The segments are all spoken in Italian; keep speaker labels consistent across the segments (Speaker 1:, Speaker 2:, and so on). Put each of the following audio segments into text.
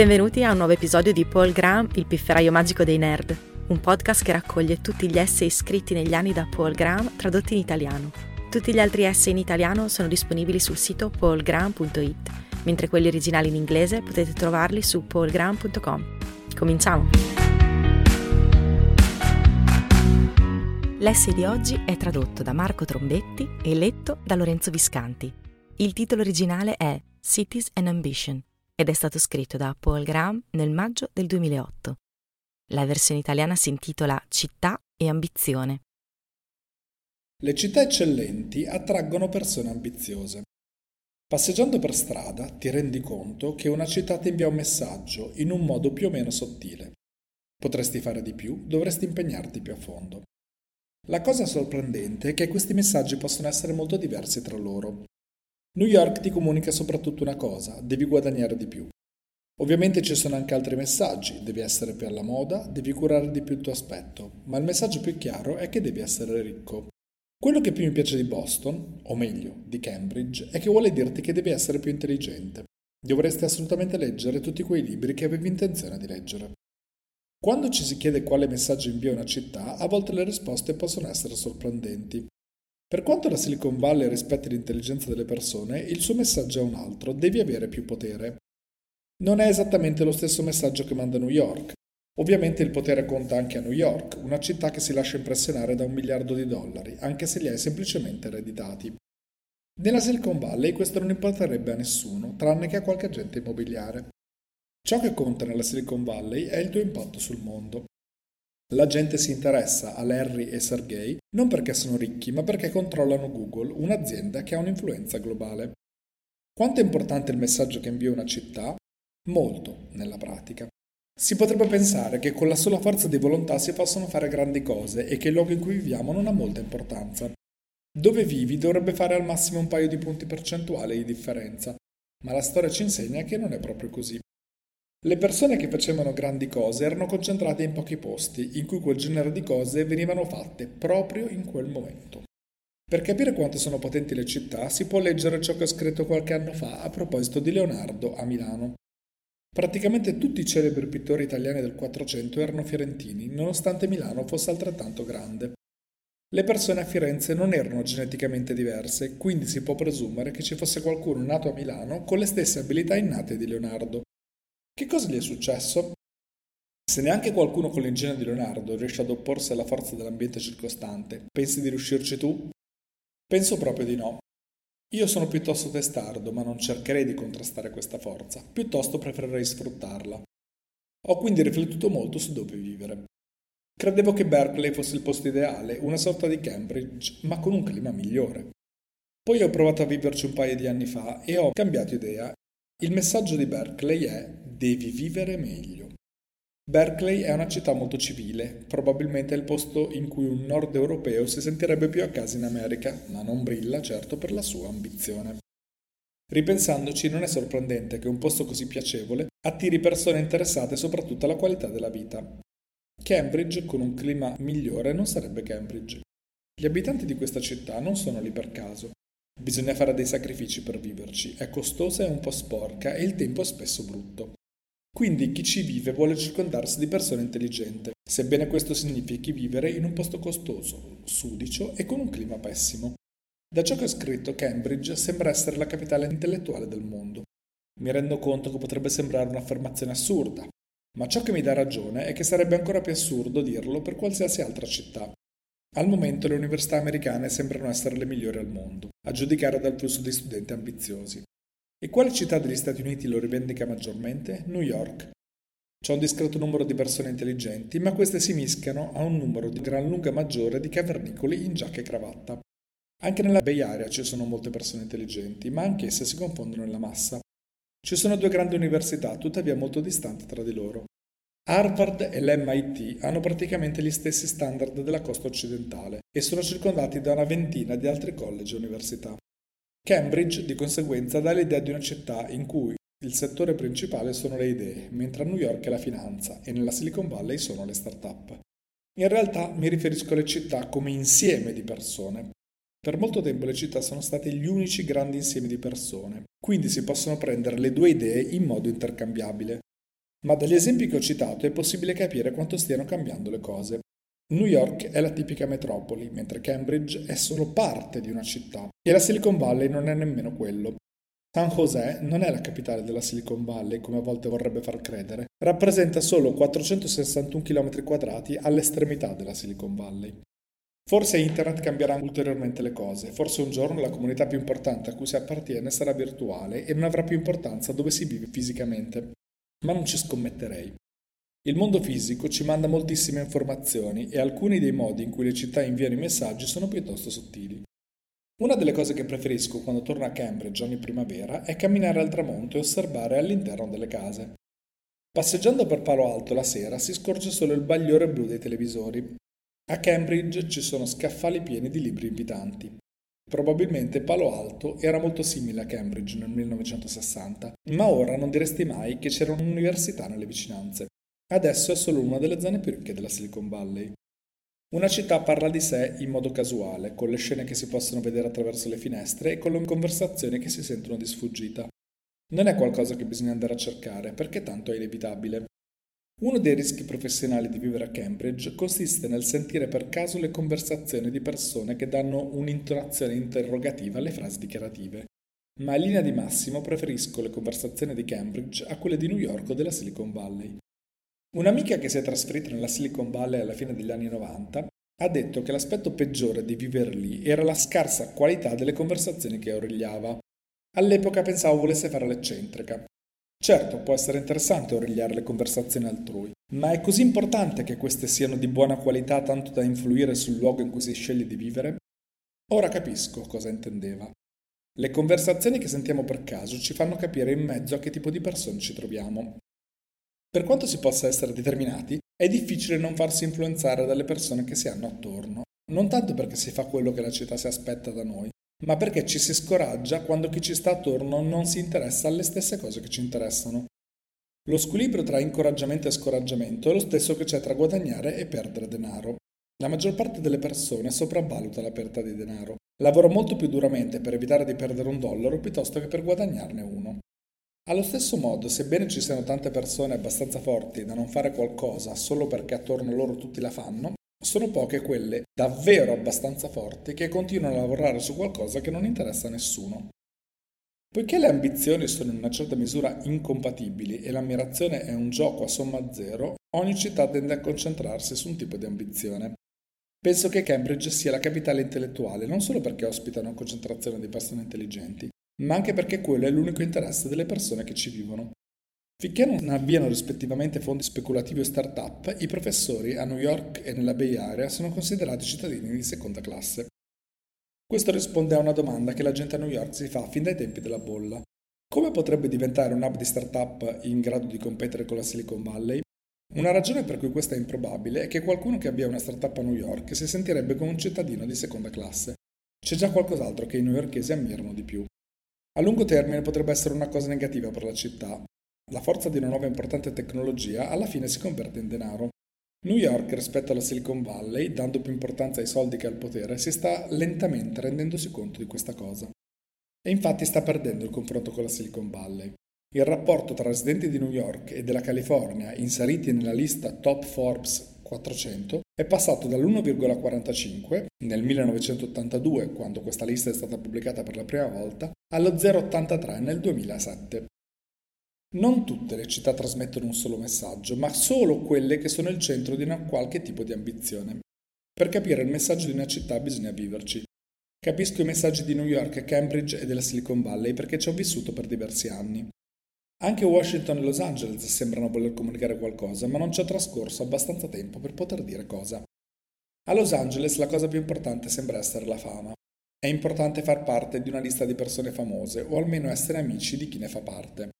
Speaker 1: Benvenuti a un nuovo episodio di Paul Graham, il pifferaio magico dei nerd, un podcast che raccoglie tutti gli essay scritti negli anni da Paul Graham tradotti in italiano. Tutti gli altri essay in italiano sono disponibili sul sito paulgraham.it, mentre quelli originali in inglese potete trovarli su paulgraham.com. Cominciamo! L'essay di oggi è tradotto da Marco Trombetti e letto da Lorenzo Viscanti. Il titolo originale è Cities and Ambition ed è stato scritto da Paul Graham nel maggio del 2008. La versione italiana si intitola Città e ambizione.
Speaker 2: Le città eccellenti attraggono persone ambiziose. Passeggiando per strada ti rendi conto che una città ti invia un messaggio in un modo più o meno sottile. Potresti fare di più, dovresti impegnarti più a fondo. La cosa sorprendente è che questi messaggi possono essere molto diversi tra loro New York ti comunica soprattutto una cosa, devi guadagnare di più. Ovviamente ci sono anche altri messaggi, devi essere più alla moda, devi curare di più il tuo aspetto, ma il messaggio più chiaro è che devi essere ricco. Quello che più mi piace di Boston, o meglio, di Cambridge, è che vuole dirti che devi essere più intelligente. Dovresti assolutamente leggere tutti quei libri che avevi intenzione di leggere. Quando ci si chiede quale messaggio invia una città, a volte le risposte possono essere sorprendenti. Per quanto la Silicon Valley rispetti l'intelligenza delle persone, il suo messaggio è un altro, devi avere più potere. Non è esattamente lo stesso messaggio che manda New York. Ovviamente il potere conta anche a New York, una città che si lascia impressionare da un miliardo di dollari, anche se li hai semplicemente ereditati. Nella Silicon Valley questo non importerebbe a nessuno, tranne che a qualche agente immobiliare. Ciò che conta nella Silicon Valley è il tuo impatto sul mondo. La gente si interessa a Larry e Sergey non perché sono ricchi, ma perché controllano Google, un'azienda che ha un'influenza globale. Quanto è importante il messaggio che invia una città? Molto, nella pratica. Si potrebbe pensare che con la sola forza di volontà si possono fare grandi cose e che il luogo in cui viviamo non ha molta importanza. Dove vivi dovrebbe fare al massimo un paio di punti percentuali di differenza, ma la storia ci insegna che non è proprio così. Le persone che facevano grandi cose erano concentrate in pochi posti in cui quel genere di cose venivano fatte proprio in quel momento. Per capire quanto sono potenti le città si può leggere ciò che ho scritto qualche anno fa a proposito di Leonardo a Milano. Praticamente tutti i celebri pittori italiani del Quattrocento erano fiorentini, nonostante Milano fosse altrettanto grande. Le persone a Firenze non erano geneticamente diverse, quindi si può presumere che ci fosse qualcuno nato a Milano con le stesse abilità innate di Leonardo. Che cosa gli è successo? Se neanche qualcuno con l'ingegno di Leonardo riesce ad opporsi alla forza dell'ambiente circostante, pensi di riuscirci tu? Penso proprio di no. Io sono piuttosto testardo, ma non cercherei di contrastare questa forza, piuttosto preferirei sfruttarla. Ho quindi riflettuto molto su dove vivere. Credevo che Berkeley fosse il posto ideale, una sorta di Cambridge, ma con un clima migliore. Poi ho provato a viverci un paio di anni fa e ho cambiato idea. Il messaggio di Berkeley è devi vivere meglio. Berkeley è una città molto civile, probabilmente è il posto in cui un nord europeo si sentirebbe più a casa in America, ma non brilla certo per la sua ambizione. Ripensandoci, non è sorprendente che un posto così piacevole attiri persone interessate soprattutto alla qualità della vita. Cambridge, con un clima migliore, non sarebbe Cambridge. Gli abitanti di questa città non sono lì per caso. Bisogna fare dei sacrifici per viverci, è costosa e un po' sporca e il tempo è spesso brutto. Quindi chi ci vive vuole circondarsi di persone intelligenti, sebbene questo significhi vivere in un posto costoso, sudicio e con un clima pessimo. Da ciò che ho scritto, Cambridge sembra essere la capitale intellettuale del mondo. Mi rendo conto che potrebbe sembrare un'affermazione assurda, ma ciò che mi dà ragione è che sarebbe ancora più assurdo dirlo per qualsiasi altra città. Al momento le università americane sembrano essere le migliori al mondo, a giudicare dal flusso di studenti ambiziosi. E quale città degli Stati Uniti lo rivendica maggiormente? New York. C'è un discreto numero di persone intelligenti, ma queste si mischiano a un numero di gran lunga maggiore di cavernicoli in giacca e cravatta. Anche nella Bay Area ci sono molte persone intelligenti, ma anch'esse si confondono nella massa. Ci sono due grandi università, tuttavia molto distanti tra di loro. Harvard e l'MIT hanno praticamente gli stessi standard della costa occidentale e sono circondati da una ventina di altri college e università. Cambridge, di conseguenza, dà l'idea di una città in cui il settore principale sono le idee, mentre a New York è la finanza e nella Silicon Valley sono le start-up. In realtà mi riferisco alle città come insieme di persone. Per molto tempo le città sono state gli unici grandi insiemi di persone, quindi si possono prendere le due idee in modo intercambiabile. Ma dagli esempi che ho citato è possibile capire quanto stiano cambiando le cose. New York è la tipica metropoli, mentre Cambridge è solo parte di una città e la Silicon Valley non è nemmeno quello. San José non è la capitale della Silicon Valley, come a volte vorrebbe far credere, rappresenta solo 461 km quadrati all'estremità della Silicon Valley. Forse Internet cambierà ulteriormente le cose, forse un giorno la comunità più importante a cui si appartiene sarà virtuale e non avrà più importanza dove si vive fisicamente. Ma non ci scommetterei. Il mondo fisico ci manda moltissime informazioni e alcuni dei modi in cui le città inviano i messaggi sono piuttosto sottili. Una delle cose che preferisco quando torno a Cambridge ogni primavera è camminare al tramonto e osservare all'interno delle case. Passeggiando per Palo Alto la sera si scorge solo il bagliore blu dei televisori. A Cambridge ci sono scaffali pieni di libri invitanti. Probabilmente Palo Alto era molto simile a Cambridge nel 1960, ma ora non diresti mai che c'era un'università nelle vicinanze. Adesso è solo una delle zone più ricche della Silicon Valley. Una città parla di sé in modo casuale, con le scene che si possono vedere attraverso le finestre e con le conversazioni che si sentono di sfuggita. Non è qualcosa che bisogna andare a cercare, perché tanto è inevitabile. Uno dei rischi professionali di vivere a Cambridge consiste nel sentire per caso le conversazioni di persone che danno un'intonazione interrogativa alle frasi dichiarative. Ma in linea di massimo preferisco le conversazioni di Cambridge a quelle di New York o della Silicon Valley. Un'amica che si è trasferita nella Silicon Valley alla fine degli anni 90 ha detto che l'aspetto peggiore di vivere lì era la scarsa qualità delle conversazioni che origliava. All'epoca pensavo volesse fare l'eccentrica. Certo, può essere interessante origliare le conversazioni altrui, ma è così importante che queste siano di buona qualità tanto da influire sul luogo in cui si sceglie di vivere? Ora capisco cosa intendeva. Le conversazioni che sentiamo per caso ci fanno capire in mezzo a che tipo di persone ci troviamo per quanto si possa essere determinati, è difficile non farsi influenzare dalle persone che si hanno attorno, non tanto perché si fa quello che la città si aspetta da noi, ma perché ci si scoraggia quando chi ci sta attorno non si interessa alle stesse cose che ci interessano. Lo squilibrio tra incoraggiamento e scoraggiamento è lo stesso che c'è tra guadagnare e perdere denaro. La maggior parte delle persone sopravvaluta la perdita di denaro. Lavora molto più duramente per evitare di perdere un dollaro piuttosto che per guadagnarne uno. Allo stesso modo, sebbene ci siano tante persone abbastanza forti da non fare qualcosa solo perché attorno loro tutti la fanno, sono poche quelle davvero abbastanza forti che continuano a lavorare su qualcosa che non interessa a nessuno. Poiché le ambizioni sono in una certa misura incompatibili e l'ammirazione è un gioco a somma zero, ogni città tende a concentrarsi su un tipo di ambizione. Penso che Cambridge sia la capitale intellettuale non solo perché ospita una concentrazione di persone intelligenti, ma anche perché quello è l'unico interesse delle persone che ci vivono. Finché non avviano rispettivamente fondi speculativi o start-up, i professori a New York e nella Bay Area sono considerati cittadini di seconda classe. Questo risponde a una domanda che la gente a New York si fa fin dai tempi della bolla. Come potrebbe diventare un hub di start-up in grado di competere con la Silicon Valley? Una ragione per cui questa è improbabile è che qualcuno che abbia una startup a New York si sentirebbe come un cittadino di seconda classe. C'è già qualcos'altro che i newyorkesi ammirano di più. A lungo termine potrebbe essere una cosa negativa per la città. La forza di una nuova importante tecnologia alla fine si converte in denaro. New York rispetto alla Silicon Valley, dando più importanza ai soldi che al potere, si sta lentamente rendendosi conto di questa cosa. E infatti sta perdendo il confronto con la Silicon Valley. Il rapporto tra residenti di New York e della California inseriti nella lista Top Forbes 400 è passato dall'1,45 nel 1982, quando questa lista è stata pubblicata per la prima volta, allo 0,83 nel 2007. Non tutte le città trasmettono un solo messaggio, ma solo quelle che sono il centro di una qualche tipo di ambizione. Per capire il messaggio di una città bisogna viverci. Capisco i messaggi di New York, Cambridge e della Silicon Valley perché ci ho vissuto per diversi anni. Anche Washington e Los Angeles sembrano voler comunicare qualcosa, ma non c'è trascorso abbastanza tempo per poter dire cosa. A Los Angeles la cosa più importante sembra essere la fama. È importante far parte di una lista di persone famose o almeno essere amici di chi ne fa parte.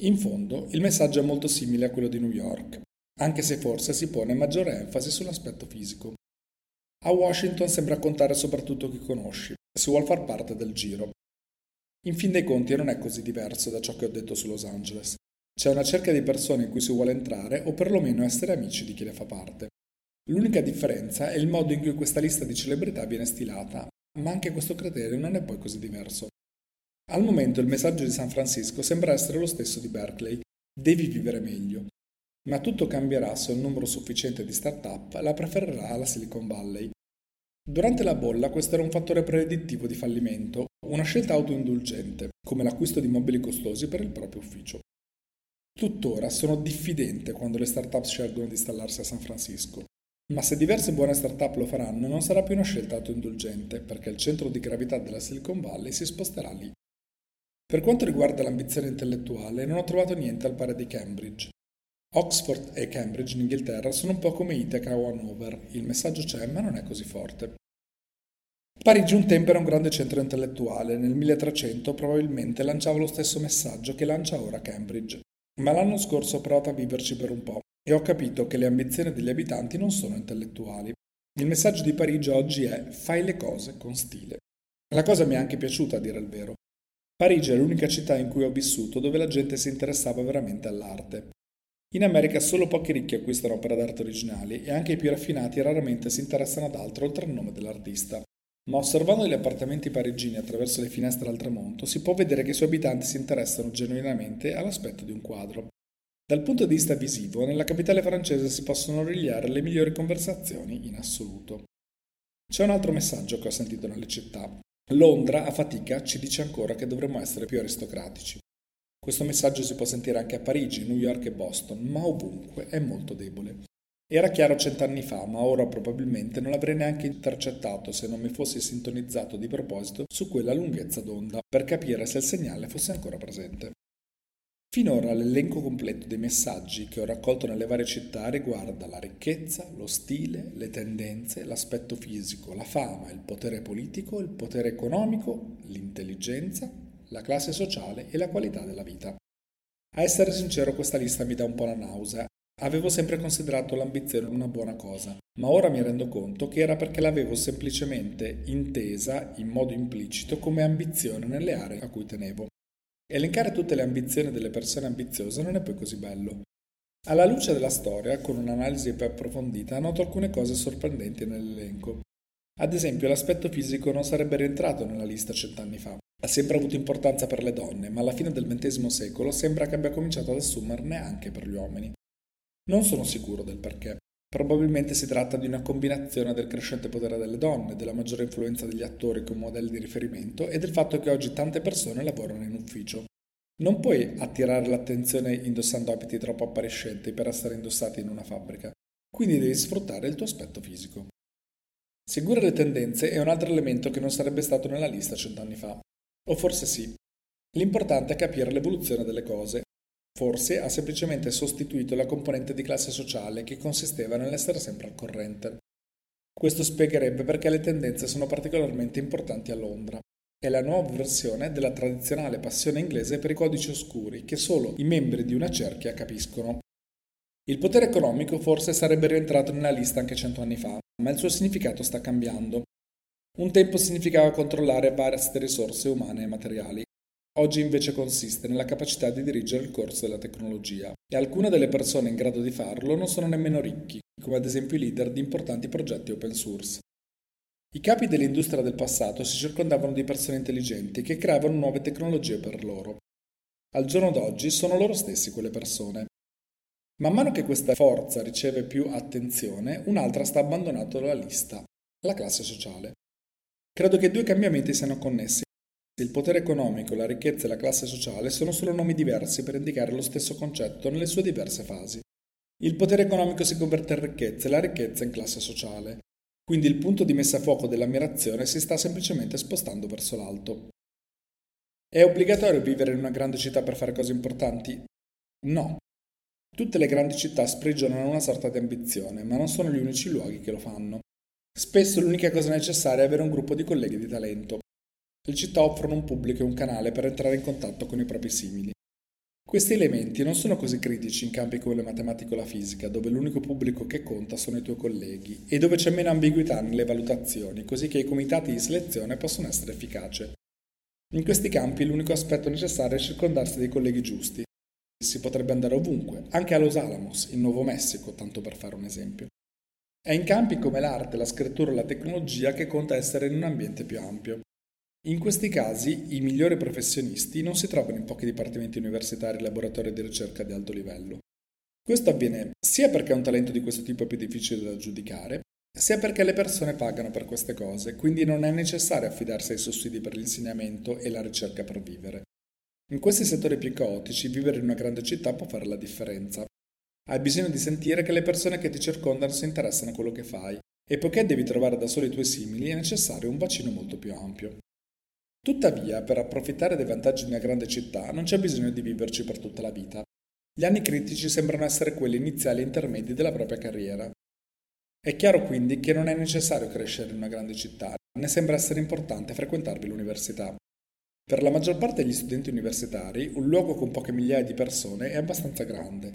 Speaker 2: In fondo, il messaggio è molto simile a quello di New York, anche se forse si pone maggiore enfasi sull'aspetto fisico. A Washington sembra contare soprattutto chi conosci, si vuol far parte del giro, in fin dei conti non è così diverso da ciò che ho detto su Los Angeles. C'è una cerca di persone in cui si vuole entrare o perlomeno essere amici di chi ne fa parte. L'unica differenza è il modo in cui questa lista di celebrità viene stilata, ma anche questo criterio non è poi così diverso. Al momento il messaggio di San Francisco sembra essere lo stesso di Berkeley. Devi vivere meglio. ma tutto cambierà se un numero sufficiente di start-up la preferirà alla Silicon Valley. Durante la bolla questo era un fattore predittivo di fallimento, una scelta autoindulgente, come l'acquisto di mobili costosi per il proprio ufficio. Tuttora sono diffidente quando le start-up scelgono di installarsi a San Francisco, ma se diverse buone start-up lo faranno non sarà più una scelta autoindulgente, perché il centro di gravità della Silicon Valley si sposterà lì. Per quanto riguarda l'ambizione intellettuale, non ho trovato niente al pari di Cambridge. Oxford e Cambridge in Inghilterra sono un po' come Ithaca o Hanover, il messaggio c'è ma non è così forte. Parigi un tempo era un grande centro intellettuale, nel 1300 probabilmente lanciava lo stesso messaggio che lancia ora Cambridge, ma l'anno scorso ho provato a viverci per un po' e ho capito che le ambizioni degli abitanti non sono intellettuali. Il messaggio di Parigi oggi è fai le cose con stile. La cosa mi è anche piaciuta a dire il vero. Parigi è l'unica città in cui ho vissuto dove la gente si interessava veramente all'arte. In America solo pochi ricchi acquistano opere d'arte originali e anche i più raffinati raramente si interessano ad altro oltre il nome dell'artista. Ma osservando gli appartamenti parigini attraverso le finestre al tramonto si può vedere che i suoi abitanti si interessano genuinamente all'aspetto di un quadro. Dal punto di vista visivo, nella capitale francese si possono rigliare le migliori conversazioni in assoluto. C'è un altro messaggio che ho sentito nelle città. Londra, a fatica, ci dice ancora che dovremmo essere più aristocratici. Questo messaggio si può sentire anche a Parigi, New York e Boston, ma ovunque è molto debole. Era chiaro cent'anni fa, ma ora probabilmente non l'avrei neanche intercettato se non mi fossi sintonizzato di proposito su quella lunghezza d'onda, per capire se il segnale fosse ancora presente. Finora l'elenco completo dei messaggi che ho raccolto nelle varie città riguarda la ricchezza, lo stile, le tendenze, l'aspetto fisico, la fama, il potere politico, il potere economico, l'intelligenza, la classe sociale e la qualità della vita. A essere sincero questa lista mi dà un po' la nausea. Avevo sempre considerato l'ambizione una buona cosa, ma ora mi rendo conto che era perché l'avevo semplicemente intesa in modo implicito come ambizione nelle aree a cui tenevo. Elencare tutte le ambizioni delle persone ambiziose non è poi così bello. Alla luce della storia, con un'analisi più approfondita, noto alcune cose sorprendenti nell'elenco. Ad esempio, l'aspetto fisico non sarebbe rientrato nella lista cent'anni fa. Ha sempre avuto importanza per le donne, ma alla fine del XX secolo sembra che abbia cominciato ad assumerne anche per gli uomini. Non sono sicuro del perché. Probabilmente si tratta di una combinazione del crescente potere delle donne, della maggiore influenza degli attori come modelli di riferimento e del fatto che oggi tante persone lavorano in ufficio. Non puoi attirare l'attenzione indossando abiti troppo appariscenti per essere indossati in una fabbrica, quindi devi sfruttare il tuo aspetto fisico. Seguire le tendenze è un altro elemento che non sarebbe stato nella lista cent'anni fa. O forse sì. L'importante è capire l'evoluzione delle cose Forse ha semplicemente sostituito la componente di classe sociale che consisteva nell'essere sempre al corrente. Questo spiegherebbe perché le tendenze sono particolarmente importanti a Londra. È la nuova versione della tradizionale passione inglese per i codici oscuri che solo i membri di una cerchia capiscono. Il potere economico forse sarebbe rientrato nella lista anche cento anni fa, ma il suo significato sta cambiando. Un tempo significava controllare vaste risorse umane e materiali, Oggi invece consiste nella capacità di dirigere il corso della tecnologia e alcune delle persone in grado di farlo non sono nemmeno ricchi, come ad esempio i leader di importanti progetti open source. I capi dell'industria del passato si circondavano di persone intelligenti che creavano nuove tecnologie per loro. Al giorno d'oggi sono loro stessi quelle persone. Man mano che questa forza riceve più attenzione, un'altra sta abbandonando la lista, la classe sociale. Credo che i due cambiamenti siano connessi il potere economico, la ricchezza e la classe sociale sono solo nomi diversi per indicare lo stesso concetto nelle sue diverse fasi. Il potere economico si converte in ricchezza e la ricchezza in classe sociale. Quindi il punto di messa a fuoco dell'ammirazione si sta semplicemente spostando verso l'alto. È obbligatorio vivere in una grande città per fare cose importanti? No. Tutte le grandi città sprigionano una sorta di ambizione, ma non sono gli unici luoghi che lo fanno. Spesso l'unica cosa necessaria è avere un gruppo di colleghi di talento, le città offrono un pubblico e un canale per entrare in contatto con i propri simili. Questi elementi non sono così critici in campi come la matematica o la fisica, dove l'unico pubblico che conta sono i tuoi colleghi e dove c'è meno ambiguità nelle valutazioni, così che i comitati di selezione possono essere efficaci. In questi campi l'unico aspetto necessario è circondarsi dei colleghi giusti. Si potrebbe andare ovunque, anche a Los Alamos, in Nuovo Messico, tanto per fare un esempio. È in campi come l'arte, la scrittura e la tecnologia che conta essere in un ambiente più ampio. In questi casi i migliori professionisti non si trovano in pochi dipartimenti universitari e laboratori di ricerca di alto livello. Questo avviene sia perché un talento di questo tipo è più difficile da giudicare, sia perché le persone pagano per queste cose, quindi non è necessario affidarsi ai sussidi per l'insegnamento e la ricerca per vivere. In questi settori più caotici, vivere in una grande città può fare la differenza. Hai bisogno di sentire che le persone che ti circondano si interessano a quello che fai, e poiché devi trovare da soli i tuoi simili, è necessario un bacino molto più ampio. Tuttavia, per approfittare dei vantaggi di una grande città, non c'è bisogno di viverci per tutta la vita. Gli anni critici sembrano essere quelli iniziali e intermedi della propria carriera. È chiaro quindi che non è necessario crescere in una grande città, ne sembra essere importante frequentarvi l'università. Per la maggior parte degli studenti universitari, un luogo con poche migliaia di persone è abbastanza grande.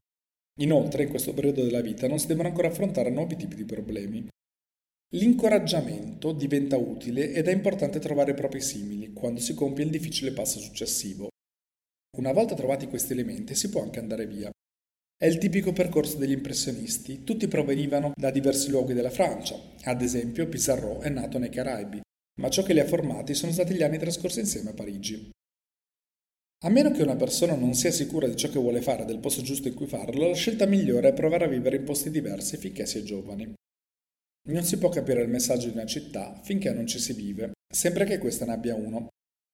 Speaker 2: Inoltre, in questo periodo della vita non si devono ancora affrontare nuovi tipi di problemi. L'incoraggiamento diventa utile ed è importante trovare i propri simili quando si compie il difficile passo successivo, una volta trovati questi elementi si può anche andare via. È il tipico percorso degli impressionisti, tutti provenivano da diversi luoghi della Francia, ad esempio Pissarro è nato nei Caraibi, ma ciò che li ha formati sono stati gli anni trascorsi insieme a Parigi. A meno che una persona non sia sicura di ciò che vuole fare del posto giusto in cui farlo, la scelta migliore è provare a vivere in posti diversi finché si è giovani. Non si può capire il messaggio di una città finché non ci si vive, sempre che questa ne abbia uno,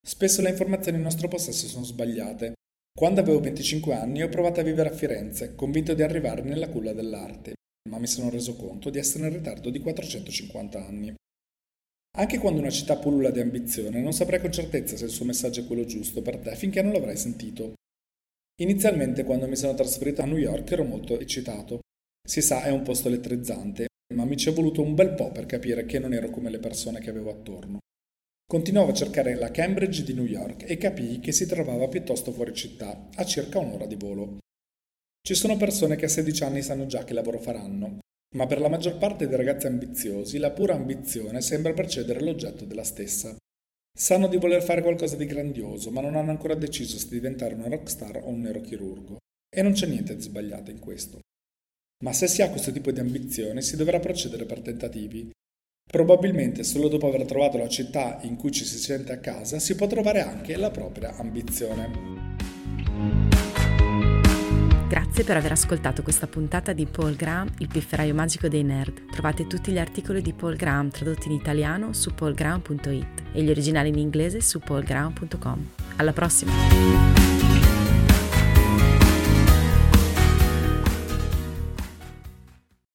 Speaker 2: Spesso le informazioni in nostro possesso sono sbagliate. Quando avevo 25 anni ho provato a vivere a Firenze, convinto di arrivare nella culla dell'arte, ma mi sono reso conto di essere in ritardo di 450 anni. Anche quando una città pullula di ambizione, non saprei con certezza se il suo messaggio è quello giusto per te finché non l'avrai sentito. Inizialmente, quando mi sono trasferito a New York, ero molto eccitato. Si sa, è un posto elettrizzante, ma mi ci è voluto un bel po' per capire che non ero come le persone che avevo attorno. Continuavo a cercare la Cambridge di New York e capii che si trovava piuttosto fuori città, a circa un'ora di volo. Ci sono persone che a 16 anni sanno già che lavoro faranno, ma per la maggior parte dei ragazzi ambiziosi la pura ambizione sembra precedere l'oggetto della stessa. Sanno di voler fare qualcosa di grandioso, ma non hanno ancora deciso se diventare una rockstar o un neurochirurgo. E non c'è niente di sbagliato in questo. Ma se si ha questo tipo di ambizione si dovrà procedere per tentativi, Probabilmente solo dopo aver trovato la città in cui ci si sente a casa si può trovare anche la propria ambizione.
Speaker 1: Grazie per aver ascoltato questa puntata di Paul Graham, il pifferaio magico dei nerd. Trovate tutti gli articoli di Paul Graham tradotti in italiano su paulgraham.it e gli originali in inglese su paulgraham.com. Alla prossima!